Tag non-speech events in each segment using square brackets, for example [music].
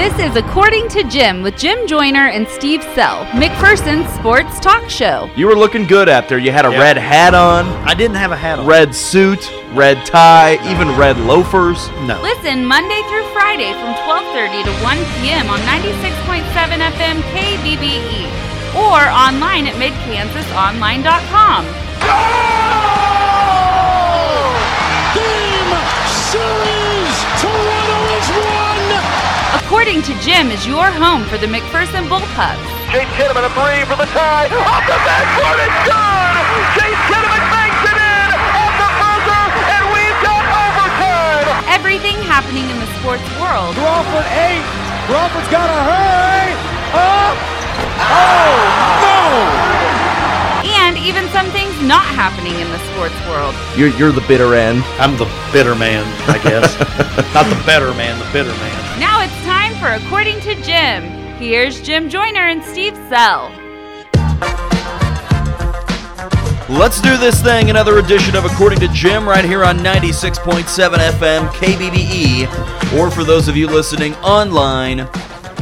This is According to Jim with Jim Joyner and Steve Sell, McPherson's sports talk show. You were looking good out there. You had a Yeah. red hat on, I didn't have a hat on. red suit, red tie, even red loafers. No. Listen Monday through Friday from 12:30 to 1 p.m. on 96.7 FM KBBE or online at midkansasonline.com. Game series. Toronto has won. According to Jim is your home for the McPherson Bullpups. Chase Kinnaman a three for the tie. Off the backboard, it's good! Chase Kinnaman makes it in off the buzzer, and we've got overtime! Everything happening in the sports world. Crawford eight. Crawford's got to hurry. Up. Oh And even some things not happening in the sports world. You're, you're the bitter end. I'm the bitter man, I guess. [laughs] Not the better man, the bitter man. Now it's time for According to Jim. Here's Jim Joyner and Steve Sell. Let's do this thing. Another edition of According to Jim right here on 96.7 FM KBBE, or for those of you listening online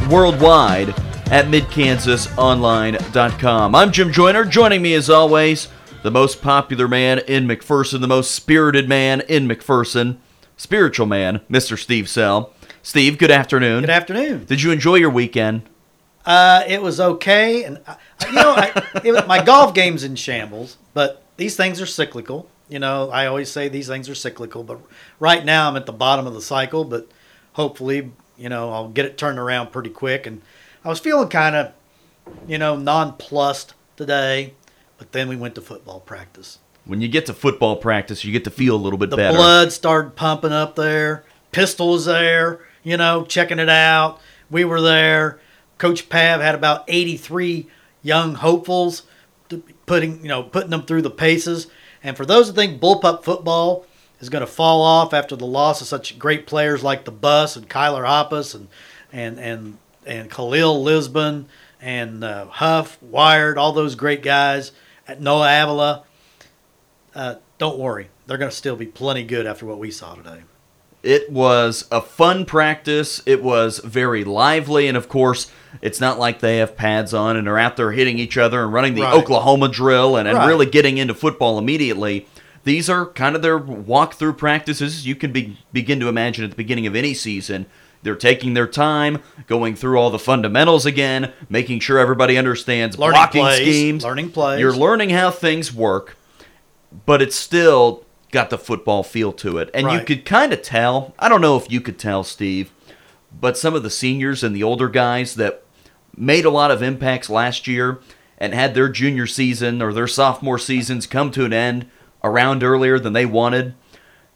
worldwide at midkansasonline.com. I'm Jim Joyner. Joining me as always, the most popular man in McPherson, the most spirited man in McPherson, spiritual man, Mr. Steve Sell. Steve, good afternoon. Good afternoon. Did you enjoy your weekend? Uh, it was okay, and uh, you know, I, it was, my golf game's in shambles. But these things are cyclical. You know, I always say these things are cyclical. But right now, I'm at the bottom of the cycle. But hopefully, you know, I'll get it turned around pretty quick. And I was feeling kind of, you know, nonplussed today. But then we went to football practice. When you get to football practice, you get to feel a little bit The better. blood started pumping up there. Pistol was there, you know, checking it out. We were there. Coach Pav had about 83 young hopefuls, putting you know putting them through the paces. And for those that think bullpup football is going to fall off after the loss of such great players like the Bus and Kyler Hoppus and and and and Khalil Lisbon and uh, Huff Wired, all those great guys at Noah Avila, uh, don't worry, they're going to still be plenty good after what we saw today. It was a fun practice. It was very lively, and of course, it's not like they have pads on and are out there hitting each other and running the Right. Oklahoma drill and, and Right. really getting into football immediately. These are kind of their walk-through practices. You can be, begin to imagine at the beginning of any season. They're taking their time, going through all the fundamentals again, making sure everybody understands Learning blocking plays, schemes. learning plays. You're learning how things work but it's still got the football feel to it. And you could kind of tell, I don't know if you could tell, Steve, but some of the seniors and the older guys that made a lot of impacts last year and had their junior season or their sophomore seasons come to an end around earlier than they wanted,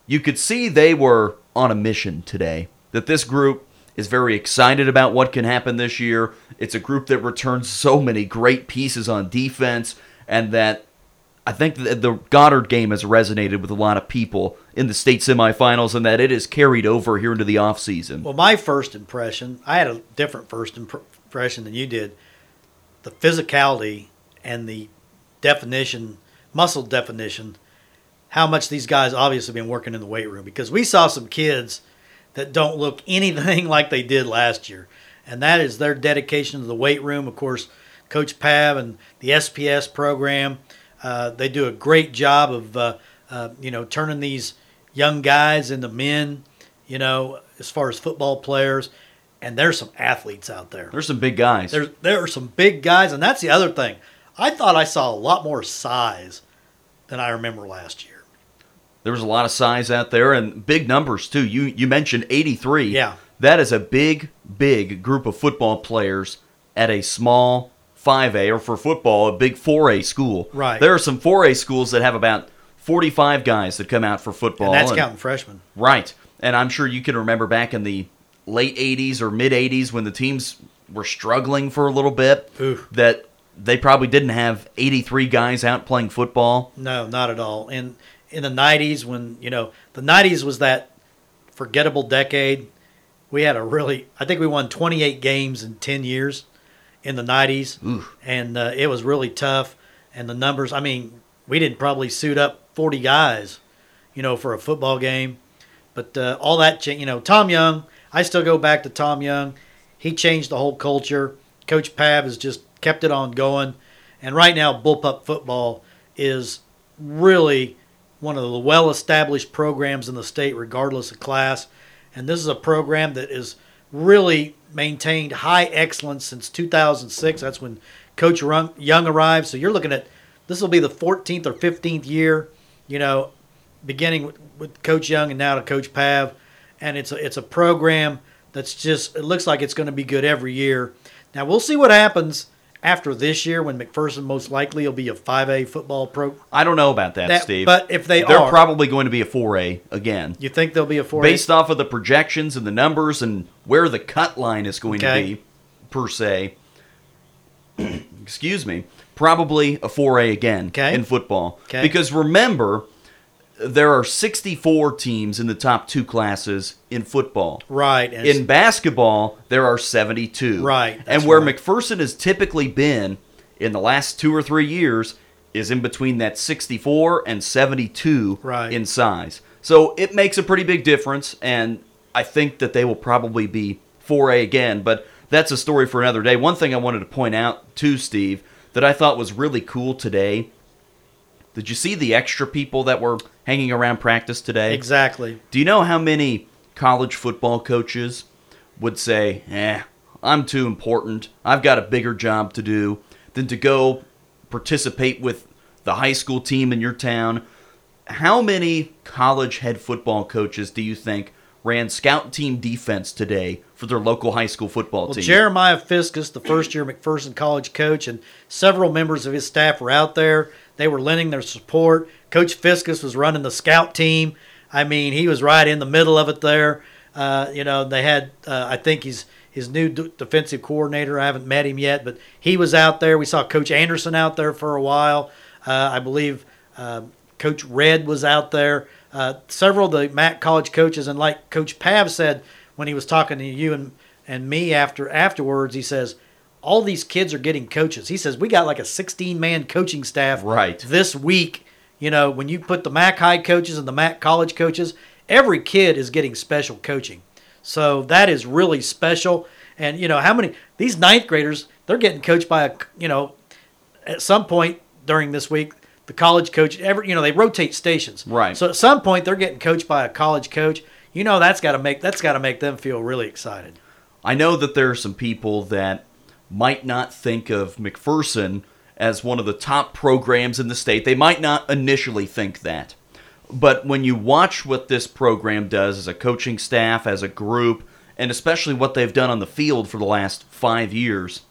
you could see they were on a mission today. That this group is very excited about what can happen this year. It's a group that returns so many great pieces on defense, and that I think that the Goddard game has resonated with a lot of people in the state semifinals, and that it is carried over here into the offseason. Well, my first impression, I had a different first impr- impression than you did. The physicality and the definition, muscle definition, how much these guys obviously been working in the weight room because we saw some kids that don't look [laughs] anything like they did last year. And that is their dedication to the weight room. Of course, Coach Pav and the SPS program, uh, they do a great job of, uh, uh, you know, turning these young guys into men, you know, as far as football players. And there's some athletes out there. There's some big guys. There's there are some big guys, and that's the other thing. I thought I saw a lot more size than I remember last year. There was a lot of size out there and big numbers too. You you mentioned 83. Yeah. That is a big big group of football players at a small 5A or for football a big 4A school. Right. There are some 4A schools that have about 45 guys that come out for football. And that's counting freshmen. Right. And I'm sure you can remember back in the late 80s or mid 80s when the teams were struggling for a little bit Oof. that they probably didn't have 83 guys out playing football. No, not at all. And in the '90s, when you know the '90s was that forgettable decade, we had a really. I think we won 28 games in 10 years in the '90s, Oof. and uh, it was really tough. And the numbers. I mean, we didn't probably suit up 40 guys, you know, for a football game. But uh, all that, you know, Tom Young. I still go back to Tom Young. He changed the whole culture. Coach Pav has just kept it on going. And right now, Bullpup football is really one of the well established programs in the state, regardless of class. And this is a program that is really maintained high excellence since 2006. That's when Coach Young arrived. So you're looking at this will be the 14th or 15th year, you know, beginning with, with Coach Young and now to Coach Pav. And it's a, it's a program that's just, it looks like it's going to be good every year. Now we'll see what happens after this year when McPherson most likely will be a 5A football pro. I don't know about that, That- Steve. but if they are they're are- probably going to be a 4A again. You think they'll be a 4A? based off of the projections and the numbers and where the cut line is going Okay. to be, per se. [clears throat] excuse me. Probably a 4A again Okay. in football. Okay. Because remember, there are 64 teams in the top two classes in football. right. In basketball, there are 72. Right, And where right. McPherson has typically been in the last two or three years is in between that 64 and 72 Right. in size. So it makes a pretty big difference, and I think that they will probably be 4A again, but that's a story for another day. One thing I wanted to point out, too, Steve, that I thought was really cool today. Did you see the extra people that were hanging around practice today? exactly. Do you know how many college football coaches would say, eh, I'm too important. I've got a bigger job to do than to go participate with the high school team in your town? How many college head football coaches do you think ran scout team defense today for their local high school football Well, team? Jeremiah Fiskus, the first year McPherson College coach, and several members of his staff were out there. They were lending their support. Coach Fiskus was running the scout team. I mean, he was right in the middle of it there. Uh, you know, they had, uh, I think he's his new d- defensive coordinator. I haven't met him yet, but he was out there. We saw Coach Anderson out there for a while. Uh, I believe uh, Coach Red was out there. Uh, several of the MAC college coaches, and like Coach Pav said when he was talking to you and, and me after afterwards, he says, all these kids are getting coaches. He says, we got like a 16 man coaching staff Right. this week. You know, when you put the MAC high coaches and the MAC college coaches, every kid is getting special coaching. So that is really special. And, you know, how many, these ninth graders, they're getting coached by a, you know, at some point during this week, the college coach, ever you know, they rotate stations. Right. So at some point, they're getting coached by a college coach. You know, that's got to make, that's got to make them feel really excited. I know that there are some people that might not think of McPherson as one of the top programs in the state. They might not initially think that. But when you watch what this program does as a coaching staff, as a group, and especially what they've done on the field for the last five years,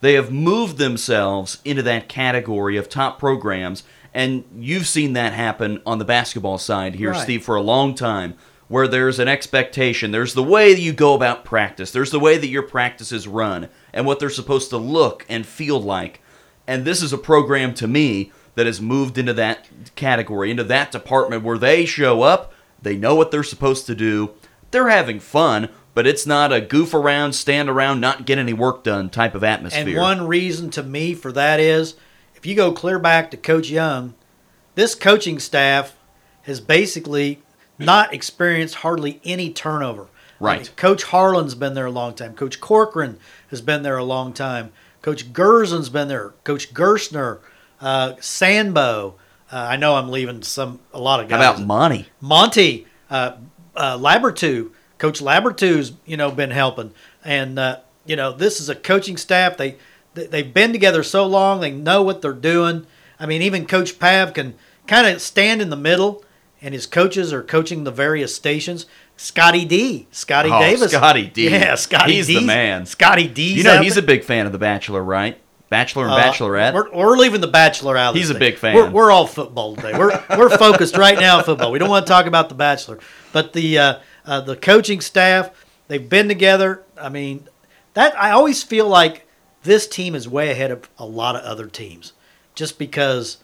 they have moved themselves into that category of top programs. And you've seen that happen on the basketball side here, Right. Steve, for a long time, where there's an expectation. There's the way that you go about practice, there's the way that your practices run, and what they're supposed to look and feel like. And this is a program to me that has moved into that category, into that department where they show up, they know what they're supposed to do, they're having fun, but it's not a goof around, stand around, not get any work done type of atmosphere. And one reason to me for that is if you go clear back to Coach Young, this coaching staff has basically not experienced hardly any turnover. I Right. mean, Coach Harlan's been there a long time. Coach Corcoran has been there a long time. Coach Gersen's been there. Coach Gerstner, uh, Sambo. Uh, I know I'm leaving some a lot of How guys. about Monty? Monty, uh, uh, Labertu, Coach Labertu's, you know, been helping, and uh, you know, this is a coaching staff. They, they they've been together so long, they know what they're doing. I mean, even Coach Pav can kind of stand in the middle, and his coaches are coaching the various stations. Scotty D, Scotty Oh, Davis, Scotty D. yeah, Scotty D. He's the man. Scotty D. You know he's a big fan of The Bachelor, right? Bachelor and Bachelorette. Uh, We're, we're leaving the Bachelor out. He's a thing. big fan. We're, we're all football today. We're we're focused right now on football. We don't want to talk about the Bachelor, but the uh, uh, the coaching staff they've been together. I mean, that I always feel like this team is way ahead of a lot of other teams, just because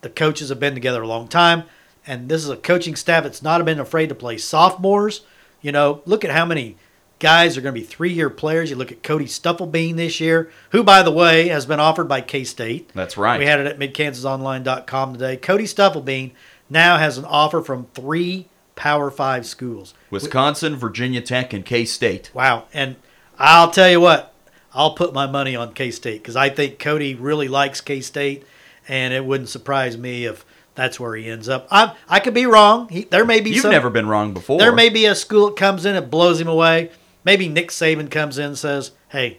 the coaches have been together a long time, and this is a coaching staff that's not been afraid to play sophomores. You know, look at how many guys are going to be three-year players. You look at Cody Stufflebean this year, who, by the way, has been offered by K-State. That's right. We had it at midkansasonline.com today. Cody Stufflebean now has an offer from three Power Five schools. Wisconsin, Virginia Tech, and K State. Wow. And I'll tell you what, I'll put my money on K State because I think Cody really likes K State, and it wouldn't surprise me if that's where he ends up. I I could be wrong. He, there may be You've some, never been wrong before. there may be a school that comes in and blows him away. Maybe Nick Saban comes in and says, "Hey,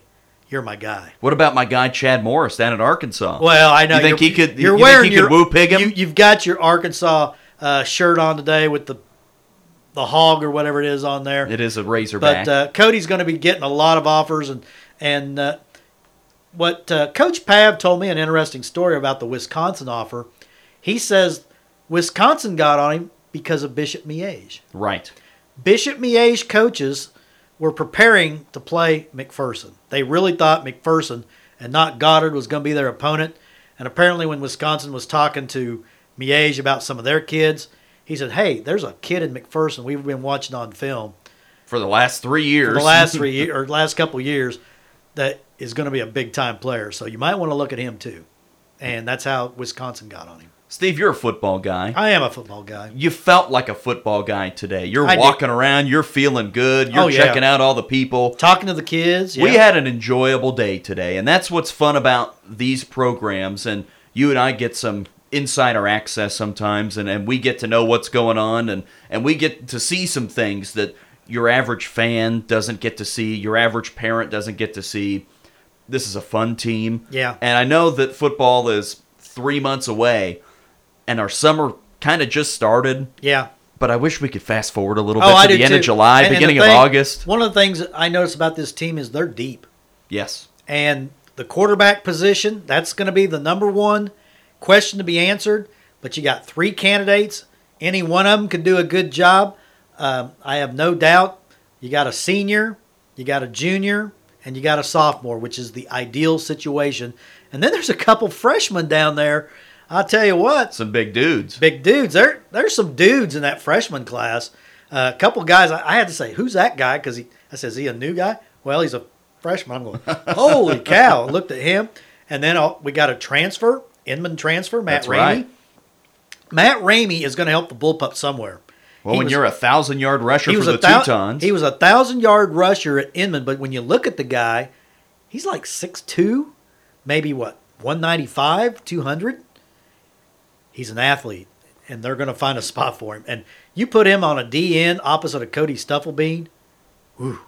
you're my guy." What about my guy Chad Morris down at Arkansas? Well, I know You think he could- You're you think wearing he could your woo pig him? You, you've got your Arkansas uh, shirt on today with the the hog or whatever it is on there. it is a Razorback. But uh, Cody's going to be getting a lot of offers, and and uh, what uh, Coach Pav told me an interesting story about the Wisconsin offer. He says Wisconsin got on him because of Bishop Miege. right. Bishop Miege coaches were preparing to play McPherson. They really thought McPherson and not Goddard was going to be their opponent. And apparently, when Wisconsin was talking to Miege about some of their kids, he said, "Hey, there's a kid in McPherson we've been watching on film For the last three years. for the last three [laughs] years or last couple years that is going to be a big time player. So you might want to look at him too." And that's how Wisconsin got on him. Steve, you're a football guy. I am a football guy. you felt like a football guy today. You're I did. walking around, you're feeling good, you're Oh, yeah. checking out all the people. Talking to the kids, yeah. We had an enjoyable day today, and that's what's fun about these programs. And you and I get some insider access sometimes, and, and we get to know what's going on, and, and we get to see some things that your average fan doesn't get to see, your average parent doesn't get to see. This is a fun team. Yeah. And I know that football is three months away, and our summer kind of just started. yeah. But I wish we could fast forward a little Oh, bit I to do the end too. of July, And- beginning of August. One of the things I notice about this team is they're deep. Yes. And the quarterback position, that's going to be the number one question to be answered. But you got three candidates. Any one of them could do a good job. Um, I have no doubt. You got a senior, you got a junior, and you got a sophomore, which is the ideal situation. And then there's a couple freshmen down there. I'll tell you what, Some big dudes. big dudes. There, there's some dudes in that freshman class. Uh, a couple guys. I, I had to say, "Who's that guy?" Because he, I said, "Is he a new guy?" Well, he's a freshman. I'm going, [laughs] "Holy cow!" I looked at him, and then uh, we got a transfer, Inman transfer, Matt That's Ramey. right. Matt Ramey is going to help the bullpup somewhere. Well, He when was- you're a thousand yard rusher he for the thou- Teutons, He was a thousand yard rusher at Inman, but when you look at the guy, he's like six two, maybe what, 195, 200? He's an athlete, and they're going to find a spot for him. And you put him on a DN opposite of Cody Stufflebean, whew,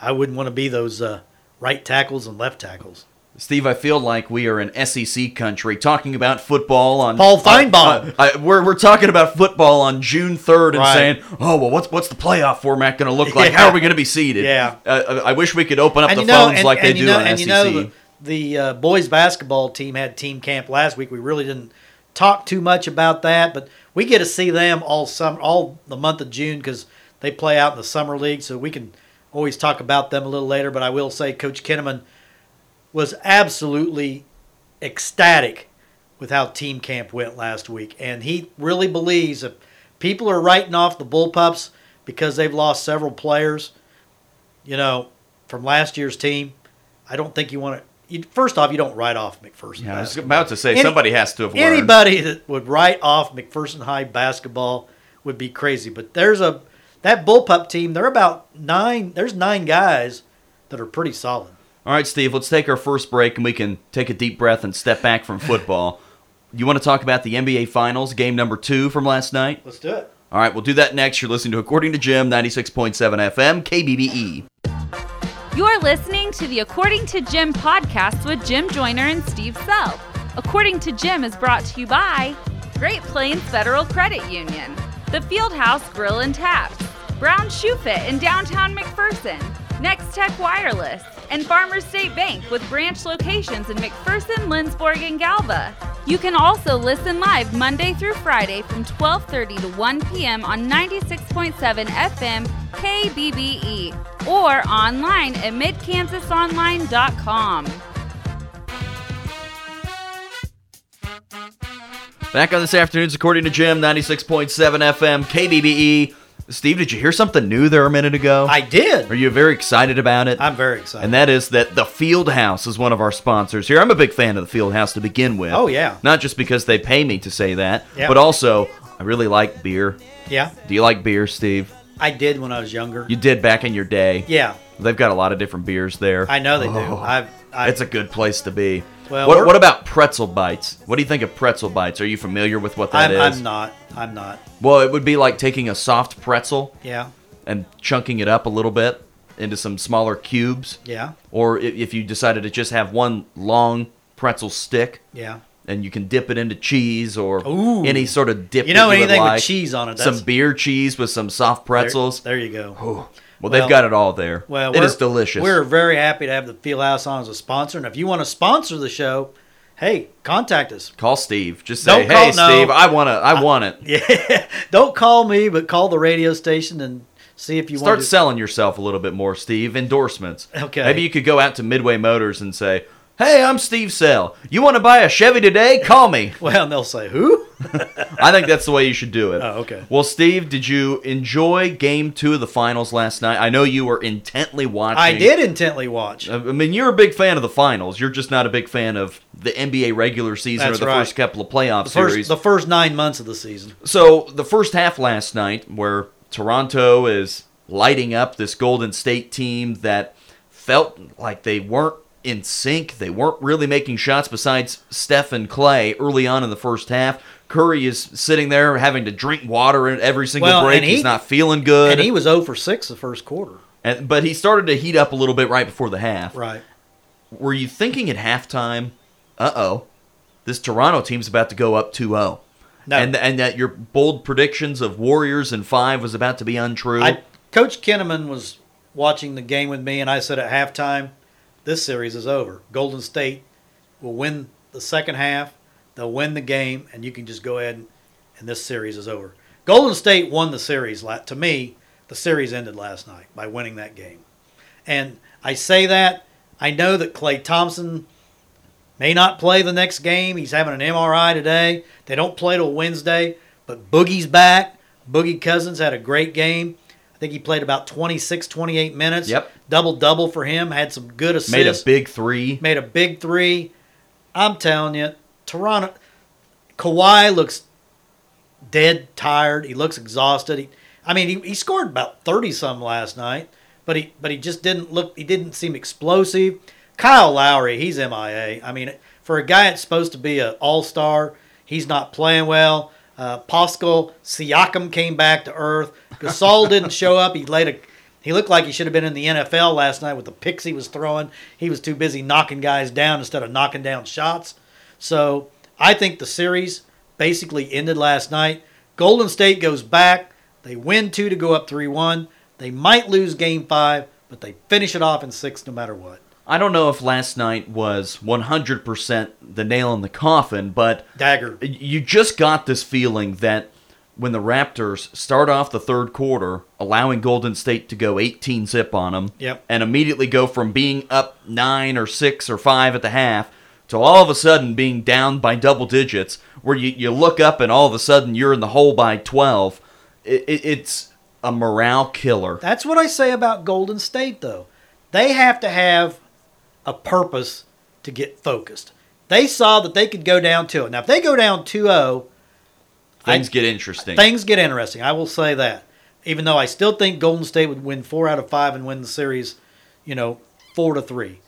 I wouldn't want to be those uh, right tackles and left tackles. Steve, I feel like we are in SEC country talking about football on Paul Finebaum. Uh, I, we're, we're talking about football on June third and Right. saying, "Oh well, what's what's the playoff format going to look like? Yeah. How are we going to be seated?" Yeah. Uh, I wish we could open up and the know, phones and, like they and you do know, on and SEC. you know, the, the uh, boys basketball team had team camp last week. We really didn't talk too much about that, but we get to see them all summer, all the month of June because they play out in the summer league. So we can always talk about them a little later. But I will say, Coach Kinnaman was absolutely ecstatic with how team camp went last week, and he really believes that people are writing off the bullpups because they've lost several players you know, from last year's team, I don't think you want to. You, first off, you don't write off McPherson. yeah, I was about to say Any- somebody has to have learned. Anybody that would write off McPherson High basketball would be crazy. But there's a that bullpup team. They're about nine. There's nine guys that are pretty solid. All right, Steve, let's take our first break and we can take a deep breath and step back from football. [laughs] you want to talk about the NBA Finals, game number two from last night? Let's do it. All right, we'll do that next. You're listening to According to Jim, 96.7 FM, KBBE. You're listening to the According to Jim podcast with Jim Joyner and Steve Sell. According to Jim is brought to you by Great Plains Federal Credit Union, the Fieldhouse Grill and Taps, Brown Shoe Fit in downtown McPherson, Next Tech Wireless, and Farmers State Bank with branch locations in McPherson, Lindsborg, and Galva. You can also listen live Monday through Friday from 12:30 to 1 p.m. on 96.7 FM KBBE or online at midkansasonline.com. Back on this afternoon's According to Jim, 96.7 FM, KBBE. Steve, did you hear something new there a minute ago? I did. Are you very excited about it? I'm very excited. and that is that the Field House is one of our sponsors here. I'm a big fan of the Field House to begin with. Oh, yeah. Not just because they pay me to say that, Yeah. but also I really like beer. yeah, Do you like beer, Steve? I did when I was younger. You did back in your day. yeah, They've got a lot of different beers there. I know they do. Oh, I've, I, it's a good place to be. Well, what, what about pretzel bites? What do you think of pretzel bites? Are you familiar with what that I'm, is? I'm not. I'm not. Well, it would be like taking a soft pretzel Yeah. and chunking it up a little bit into some smaller cubes. Yeah. Or if you decided to just have one long pretzel stick Yeah. And you can dip it into cheese or Ooh. any sort of dip. You know you anything with cheese on it, Some beer cheese with some soft pretzels. There, you go. well, Well- they've got it all there. Well, it is delicious. We're very happy to have the Field House on as a sponsor, and if you want to sponsor the show, hey, contact us. Call Steve. Just say, Don't call- "Hey, no. Steve, I want to. I want it." [laughs] Yeah, don't call me, but call the radio station and see if you Start want to. Start selling yourself a little bit more, Steve. Endorsements. Okay. Maybe you could go out to Midway Motors and say, "Hey, I'm Steve Sell. You want to buy a Chevy today? Call me." [laughs] Well, and they'll say who? [laughs] I think that's the way you should do it. Oh, okay. Well, Steve, did you enjoy Game Two of the Finals last night? I know you were intently watching. I did intently watch. Uh, I mean, you're a big fan of the finals. You're just not a big fan of the NBA regular season That's or the right. first couple of playoff The series. first, the first nine months of the season. So the first half last night, where Toronto is lighting up this Golden State team that felt like they weren't in sync. They weren't really making shots besides Steph and Klay early on in the first half. Curry is sitting there having to drink water in every single Well, break. he- He's not feeling good. And he was 0 for 6 the first quarter. And- but he started to heat up a little bit right before the half. Right. Were you thinking at halftime, uh oh, this Toronto team's about to go up 2 0? No. And, and that your bold predictions of Warriors and five was about to be untrue? I, Coach Kinnaman was watching the game with me, and I said at halftime, this series is over. Golden State will win the second half. They'll win the game, and you can just go ahead and, and this series is over. Golden State won the series. To me, the series ended last night by winning that game. And I say that. I know that Klay Thompson may not play the next game. He's having an MRI today. They don't play till Wednesday, but Boogie's back. Boogie Cousins had a great game. I think he played about 26, 28 minutes. Yep. Double double for him. Had some good assists. Made a big three. Made a big three. I'm telling you, Toronto. Kawhi looks dead tired. He looks exhausted. He, I mean, he, he scored about thirty some last night, but he but he just didn't look. He didn't seem explosive. Kyle Lowry, he's MIA. I mean, for a guy that's supposed to be an All Star, he's not playing well. Uh, Pascal Siakam came back to earth. Gasol [laughs] didn't show up. He laid a. He looked like he should have been in the NFL last night with the picks he was throwing. He was too busy knocking guys down instead of knocking down shots. So I think the series basically ended last night. Golden State goes back. They win two to go up 3 1. They might lose game five, but they finish it off in six no matter what. I don't know if last night was 100% the nail in the coffin, but Dagger. you just got this feeling that when the Raptors start off the third quarter, allowing Golden State to go 18 zip on them, Yep. and immediately go from being up nine or six or five at the half to all of a sudden being down by double digits, where you, you look up and all of a sudden you're in the hole by 12. It, it, it's a morale killer. That's what I say about Golden State, though. They have to have a purpose to get focused. They saw that they could go down 2 Now, if they go down 2 0, Things I- get interesting. things get interesting. I will say that. Even though I still think Golden State would win four out of five and win the series, you know, four to three.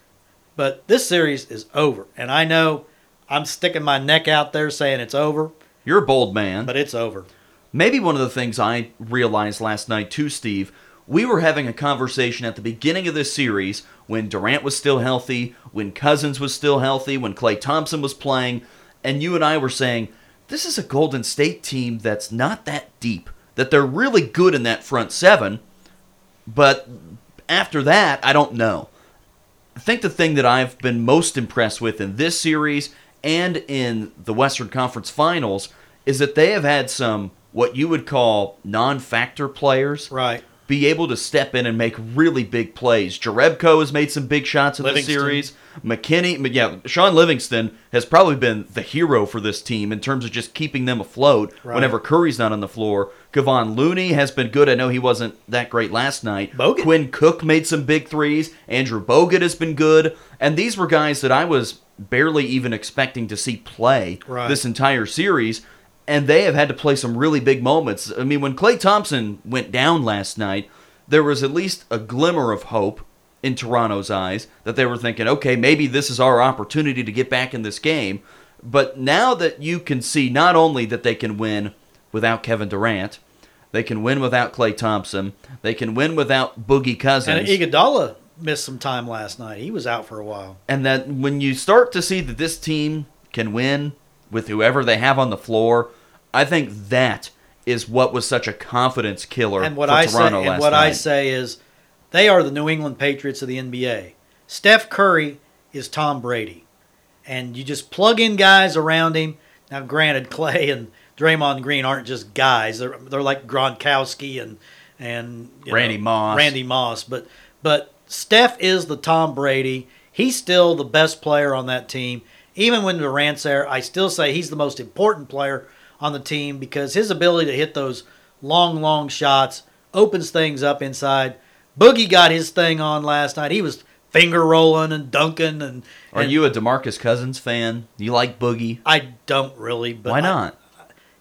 But this series is over. And I know I'm sticking my neck out there saying it's over, You're a bold man. but it's over. Maybe one of the things I realized last night too, Steve, we were having a conversation at the beginning of this series when Durant was still healthy, when Cousins was still healthy, when Klay Thompson was playing, and you and I were saying, this is a Golden State team that's not that deep, that they're really good in that front seven, but after that, I don't know. I think the thing that I've been most impressed with in this series and in the Western Conference Finals is that they have had some what you would call non-factor players Right. Be able to step in and make really big plays. Jerebko has made some big shots in Livingston. the series. McKinnie, yeah, Shaun Livingston has probably been the hero for this team in terms of just keeping them afloat Right. whenever Curry's not on the floor. Kevon Looney has been good. I know he wasn't that great last night. Bogut. Quinn Cook made some big threes. Andrew Bogut has been good. And these were guys that I was barely even expecting to see play Right. this entire series. And they have had to play some really big moments. I mean, when Klay Thompson went down last night, there was at least a glimmer of hope in Toronto's eyes that they were thinking, okay, maybe this is our opportunity to get back in this game. But now that you can see not only that they can win without Kevin Durant, they can win without Klay Thompson, they can win without Boogie Cousins. And Iguodala missed some time last night. He was out for a while. and that when you start to see that this team can win with whoever they have on the floor, I think that is what was such a confidence killer And what for I Toronto say, and what night. I say is, they are the New England Patriots of the NBA. Steph Curry is Tom Brady, and you just plug in guys around him. Now, granted, [laughs] Klay and Draymond Green aren't just guys; they're they're like Gronkowski and and Randy Moss. Randy Moss. But but Steph is the Tom Brady. He's still the best player on that team. Even when Durant's there, I still say he's the most important player on the team because his ability to hit those long, long shots opens things up inside. Boogie got his thing on last night. He was finger rolling and dunking and. Are and you a DeMarcus Cousins fan? You like Boogie? I don't really. But Why I- not?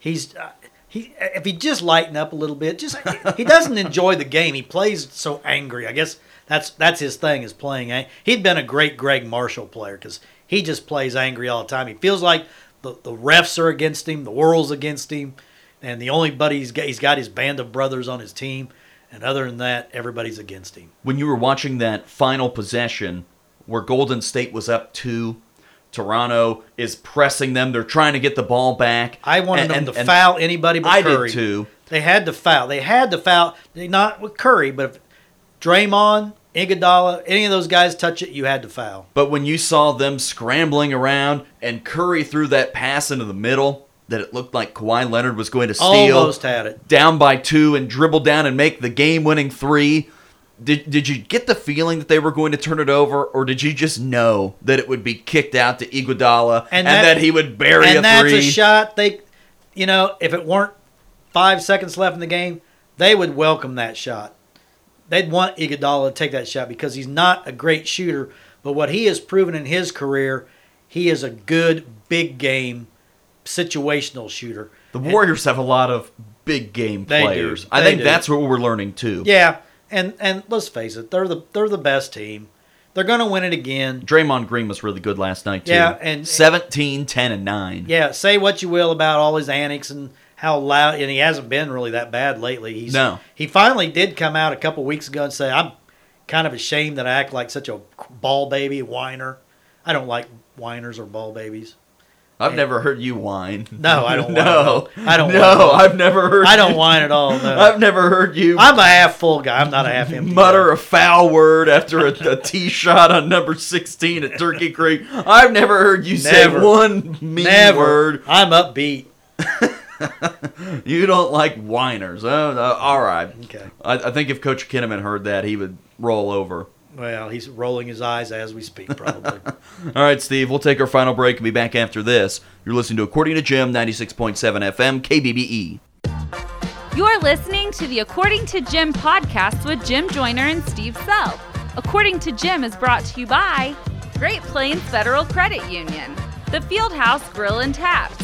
he's uh, he if he just lighten up a little bit just he doesn't enjoy the game he plays so angry i guess that's that's his thing is playing he'd been a great gregg marshall player because he just plays angry all the time he feels like the, the refs are against him the world's against him and the only buddy he's got he's got his band of brothers on his team and other than that everybody's against him when you were watching that final possession where Golden State was up two, Toronto is pressing them. They're trying to get the ball back. i wanted And- them and- to and foul anybody but I curry did too. They had to foul. They had to foul. They not with Curry, but if Draymond, Iguodala, any of those guys touch it, you had to foul. But when you saw them scrambling around and Curry threw that pass into the middle, that it looked like Kawhi Leonard was going to steal Almost had it. down by two and dribble down and make the game-winning three. Did, did you get the feeling that they were going to turn it over, or did you just know that it would be kicked out to Iguodala and, And that- that, he would bury and a that's three? a shot they, you know, if it weren't five seconds left in the game, they would welcome that shot. They'd want Iguodala to take that shot because he's not a great shooter, but what he has proven in his career, he is a good big game situational shooter. The Warriors have a lot of big game players. I think do. that's what we're learning too. Yeah, and and let's face it, they're the they're the best team. They're going to win it again. Draymond Green was really good last night too. Yeah, and- 17, 10, and 9. Yeah, say what you will about all his antics and how loud, and he hasn't been really that bad lately. He's No. He finally did come out a couple weeks ago and say, "I'm kind of ashamed that I act like such a ball baby whiner. I don't like whiners or ball babies. I've never heard you whine. No, I don't [laughs] no. I don't No. I've never heard. I don't you- whine at all. No. [laughs] I've never heard you I'm a half full guy. I'm not a half empty. mutter guy. a foul word after a, a tee shot on number sixteen at Turkey Creek. I've never heard you Never. say one mean Never. word. I'm upbeat. [laughs] [laughs] You don't like whiners. Oh, no, all right. Okay. I, I think if Coach Kinnaman heard that, he would roll over. Well, he's rolling his eyes as we speak, probably. [laughs] All right, Steve, we'll take our final break and be back after this. You're listening to According to Jim, 96.7 FM, KBBE. You're listening to the According to Jim podcast with Jim Joyner and Steve Sell. According to Jim is brought to you by Great Plains Federal Credit Union, the Fieldhouse Grill and Taps,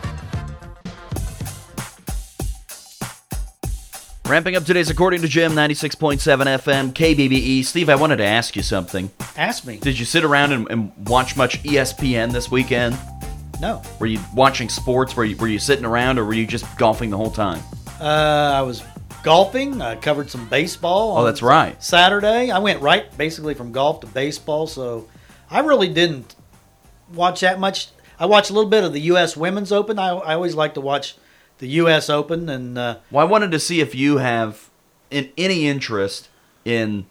Ramping up today's According to Jim, 96.7 FM, KBBE. Steve, I wanted to ask you something. Ask me. Did you sit around and, and watch much ESPN this weekend? No. Were you watching sports? Were you, were you sitting around or were you just golfing the whole time? Uh, I was golfing. I covered some baseball. Oh, that's right. Saturday. I went right basically from golf to baseball, so I really didn't watch that much. I watched a little bit of the U.S. Women's Open. I, I always like to watch the U.S. Open, and uh, Well, I wanted to see if you have in, any interest in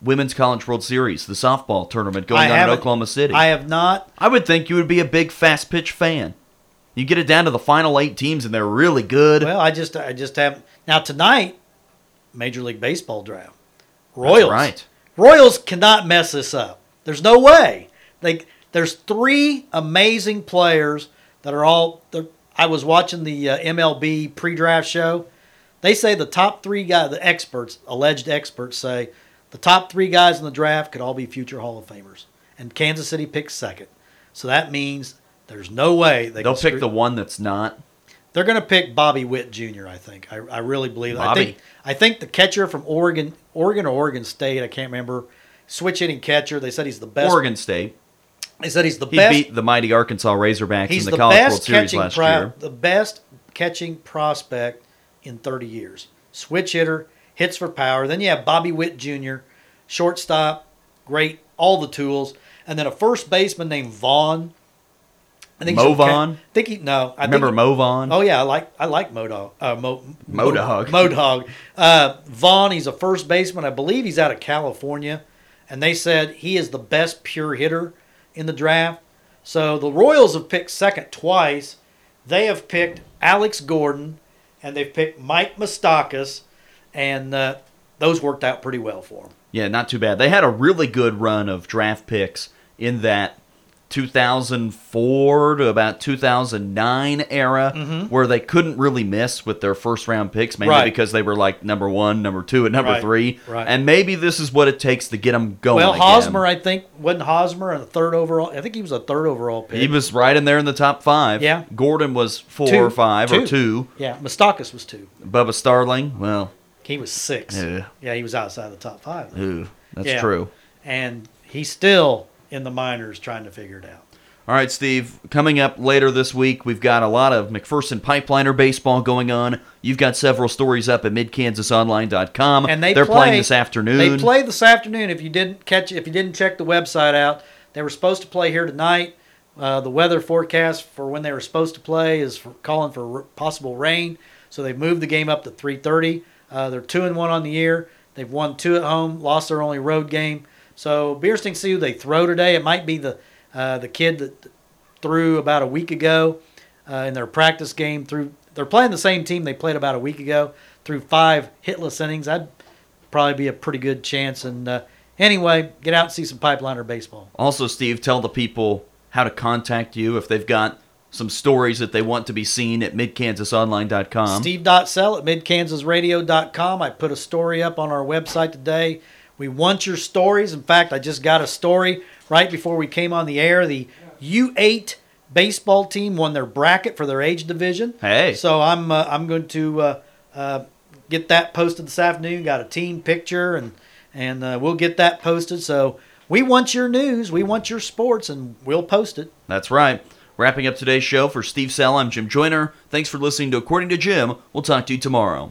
Women's College World Series, the softball tournament going I on in Oklahoma City. I have not. I would think you would be a big fast pitch fan. You get it down to the final eight teams and they're really good. Well, I just I just haven't. Now tonight, Major League Baseball draft. Royals. right. Royals cannot mess this up. There's no way. They there's three amazing players that are all. they're- I was watching the uh, MLB pre-draft show. They say the top three guys, the experts, alleged experts, say the top three guys in the draft could all be future Hall of Famers, and Kansas City picks second. So that means there's no way they They'll can pick the one that's not. They're going to pick Bobby Witt Jr. I think. I, I really believe. I Bobby. think. I think the catcher from Oregon, Oregon or Oregon State, I can't remember. Switch hitting catcher. They said he's the best. Oregon State. They said he's the He best. beat the mighty Arkansas Razorbacks he's in the, the, College World Series catching last pro- year. the best catching prospect in 30 years. Switch hitter, hits for power. Then you have Bobby Witt Jr., shortstop, great, all the tools, and then a first baseman named Vaughn. I think Mo Vaughn? I think he no. I Remember think Mo Vaughn? Oh yeah, I like I like Modog. Uh, Mo Modog. Modog. Uh, Vaughn. He's a first baseman. I believe he's out of California, and they said he is the best pure hitter in the draft. So the Royals have picked second twice. They have picked Alex Gordon, and they've picked Mike Moustakas, and uh, those worked out pretty well for them. Yeah, not too bad. They had a really good run of draft picks in that 2004 to about 2009 era where they couldn't really miss with their first round picks, mainly Mm-hmm. Right. because they were like number one, number two, and number Right, three. right. And maybe this is what it takes to get them going. Well, again. Hosmer, I think, wasn't Hosmer a third overall? I think he was a third overall pick. He was right in there in the top five. Yeah. Gordon was four Two. or five or Two. two. yeah, Moustakas was two. Bubba Starling, well, He was six. Yeah. Yeah, he was outside the top five. ooh, that's Yeah. true. and he still in the minors trying to figure it out. All right, Steve. Coming up later this week, we've got a lot of McPherson Pipeliner baseball going on. You've got several stories up at midkansasonline.com. And they they're play, playing this afternoon. They play this afternoon. If you didn't catch, if you didn't check the website out, they were supposed to play here tonight. Uh, the weather forecast for when they were supposed to play is for calling for r- possible rain, so they've moved the game up to 3:30. Uh, they're two and one on the year. They've won two at home, lost their only road game. So be interesting to see who they throw today. It might be the uh, the kid that threw about a week ago uh, in their practice game. Through they're playing the same team they played about a week ago. Through five hitless innings, I'd probably be a pretty good chance. And uh, anyway, get out and see some pipeliner baseball. Also, Steve, tell the people how to contact you if they've got some stories that they want to be seen at midkansasonline.com. Steve.sell at midkansasradio.com. I put a story up on our website today. We want your stories. In fact, I just got a story right before we came on the air. The U8 baseball team won their bracket for their age division. Hey. So I'm uh, I'm going to uh, uh, get that posted this afternoon. Got a team picture and and uh, we'll get that posted. So we want your news, we want your sports, and we'll post it. That's right. Wrapping up today's show for Steve Sell, I'm Jim Joyner. Thanks for listening to According to Jim. We'll talk to you tomorrow.